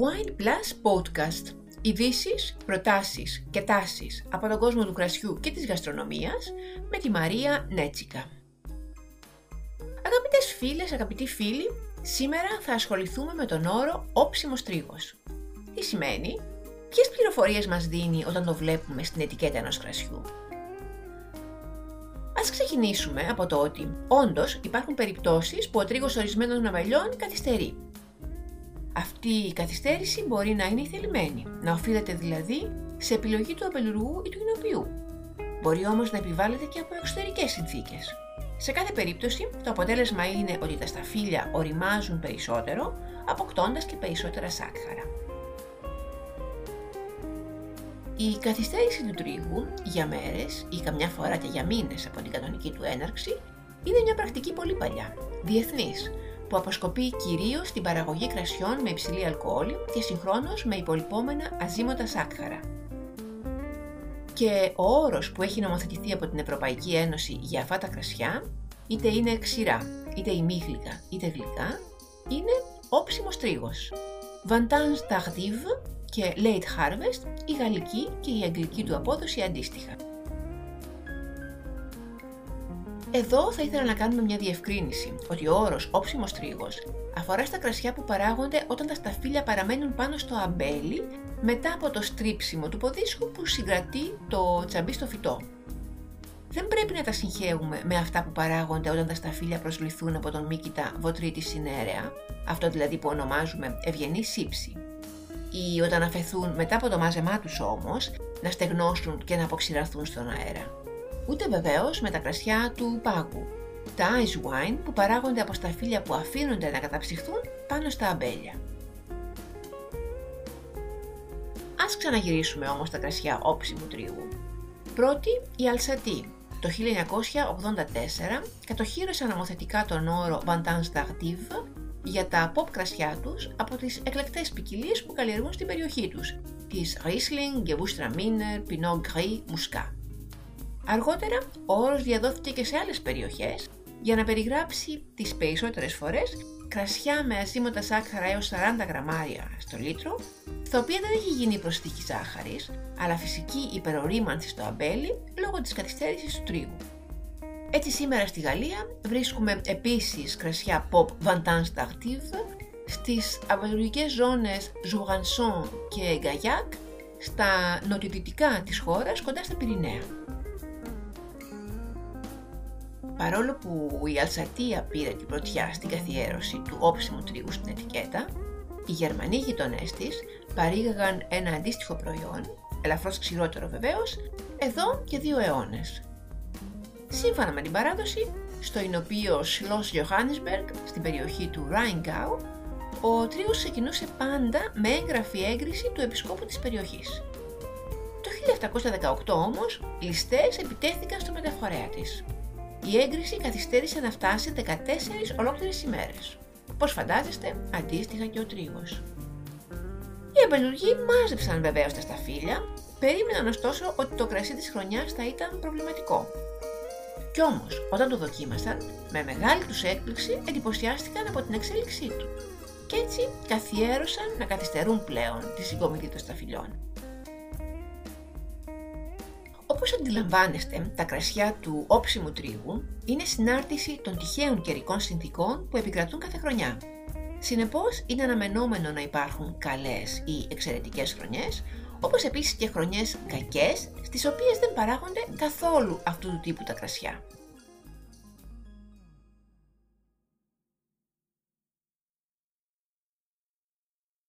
Wine Plus Podcast. Ειδήσεις, προτάσεις και τάσεις από τον κόσμο του κρασιού και της γαστρονομίας με τη Μαρία Νέτσικα. Αγαπητές φίλες, αγαπητοί φίλοι, σήμερα θα ασχοληθούμε με τον όρο όψιμος τρίγος. Τι σημαίνει, ποιες πληροφορίες μας δίνει όταν το βλέπουμε στην ετικέτα ενός κρασιού; Ας ξεκινήσουμε από το ότι όντως υπάρχουν περιπτώσεις που ο τρίγος ορισμένων ναυαλιών καθυστερεί αυτή η καθυστέρηση μπορεί να είναι θελημένη, να οφείλεται δηλαδή σε επιλογή του απελουργού ή του εινοποιού. Μπορεί όμως να επιβάλλεται και από εξωτερικές συνθήκες. Σε κάθε περίπτωση, το αποτέλεσμα είναι ότι τα σταφύλια οριμάζουν περισσότερο, αποκτώντας και περισσότερα σάκχαρα. Η καθυστέρηση του τρίγου για μέρες ή καμιά φορά και για μήνες από την κανονική του έναρξη είναι μια πρακτική πολύ παλιά, διεθνής, που αποσκοπεί κυρίως στην παραγωγή κρασιών με υψηλή αλκοόλη και συγχρόνως με υπολοιπόμενα αζύμωτα σάκχαρα. Και ο όρος που έχει νομοθετηθεί από την Ευρωπαϊκή Ένωση για αυτά τα κρασιά, είτε είναι ξηρά, είτε ημίγλυκα, είτε γλυκά, είναι όψιμος τρίγος. Vantage Tardive και Late Harvest, η γαλλική και η αγγλική του απόδοση αντίστοιχα. Εδώ θα ήθελα να κάνουμε μια διευκρίνηση ότι ο όρος όψιμος τρίγος αφορά στα κρασιά που παράγονται όταν τα σταφύλια παραμένουν πάνω στο αμπέλι μετά από το στρίψιμο του ποδίσχου που συγκρατεί το τσαμπί στο φυτό. Δεν πρέπει να τα συγχαίουμε με αυτά που παράγονται όταν τα σταφύλια προσληθούν από τον μύκητα βοτρίτης συνέρεα, αυτό δηλαδή που ονομάζουμε ευγενή σύψη. Ή όταν αφαιθούν μετά από το μάζεμά τους όμως να στεγνώσουν και να αποξηραθούν στον αέρα ούτε βεβαίως με τα κρασιά του πάγου, τα ice wine που παράγονται από σταφύλια που αφήνονται να καταψυχθούν πάνω στα αμπέλια. Ας ξαναγυρίσουμε όμως τα κρασιά όψιμου τρίγου. Πρώτη, η Αλσατή. Το 1984 κατοχύρωσαν νομοθετικά τον όρο Vantage Tardive για τα pop κρασιά τους από τις εκλεκτές ποικιλίες που καλλιεργούν στην περιοχή τους, τις Riesling, Gewürztraminer, Pinot Gris, Muscat. Αργότερα, ο όρος διαδόθηκε και σε άλλες περιοχές για να περιγράψει τις περισσότερες φορές κρασιά με αζύμωτα σάκχαρα έως 40 γραμμάρια στο λίτρο, στα οποία δεν έχει γίνει προσθήκη ζάχαρης, αλλά φυσική υπερορίμανση στο αμπέλι λόγω της καθυστέρησης του τρίγου. Έτσι σήμερα στη Γαλλία βρίσκουμε επίσης κρασιά pop Vantage Tardive στις αμπελουργικές ζώνες Jourançon και Gaillac στα νοτιοδυτικά της χώρας κοντά στα Πυρηναία. Παρόλο που η Αλσατία πήρε την πρωτιά στην καθιέρωση του όψιμου τρίγου στην ετικέτα, οι Γερμανοί γειτονές της παρήγαγαν ένα αντίστοιχο προϊόν, ελαφρώς ξηρότερο βεβαίως, εδώ και δύο αιώνες. Σύμφωνα με την παράδοση, στο εινοποιείο Schloss Johannesberg, στην περιοχή του Rheingau, ο τρίγος ξεκινούσε πάντα με έγγραφη έγκριση του επισκόπου της περιοχής. Το 1718 όμως, ληστές επιτέθηκαν στο μεταφορέα της η έγκριση καθυστέρησε να φτάσει 14 ολόκληρες ημέρες. Πώς φαντάζεστε, αντίστοιχα και ο τρίγος. Οι αμπελουργοί μάζεψαν βεβαίως τα σταφύλια, περίμεναν ωστόσο ότι το κρασί της χρονιάς θα ήταν προβληματικό. Κι όμως, όταν το δοκίμασαν, με μεγάλη τους έκπληξη εντυπωσιάστηκαν από την εξέλιξή του. Κι έτσι καθιέρωσαν να καθυστερούν πλέον τη συγκομιδή των σταφυλιών. Όπως αντιλαμβάνεστε, τα κρασιά του όψιμου τρίγου είναι συνάρτηση των τυχαίων καιρικών συνθήκων που επικρατούν κάθε χρονιά. Συνεπώς, είναι αναμενόμενο να υπάρχουν καλές ή εξαιρετικές χρονιές, όπως επίσης και χρονιές κακές, στις οποίες δεν παράγονται καθόλου αυτού του τύπου τα κρασιά.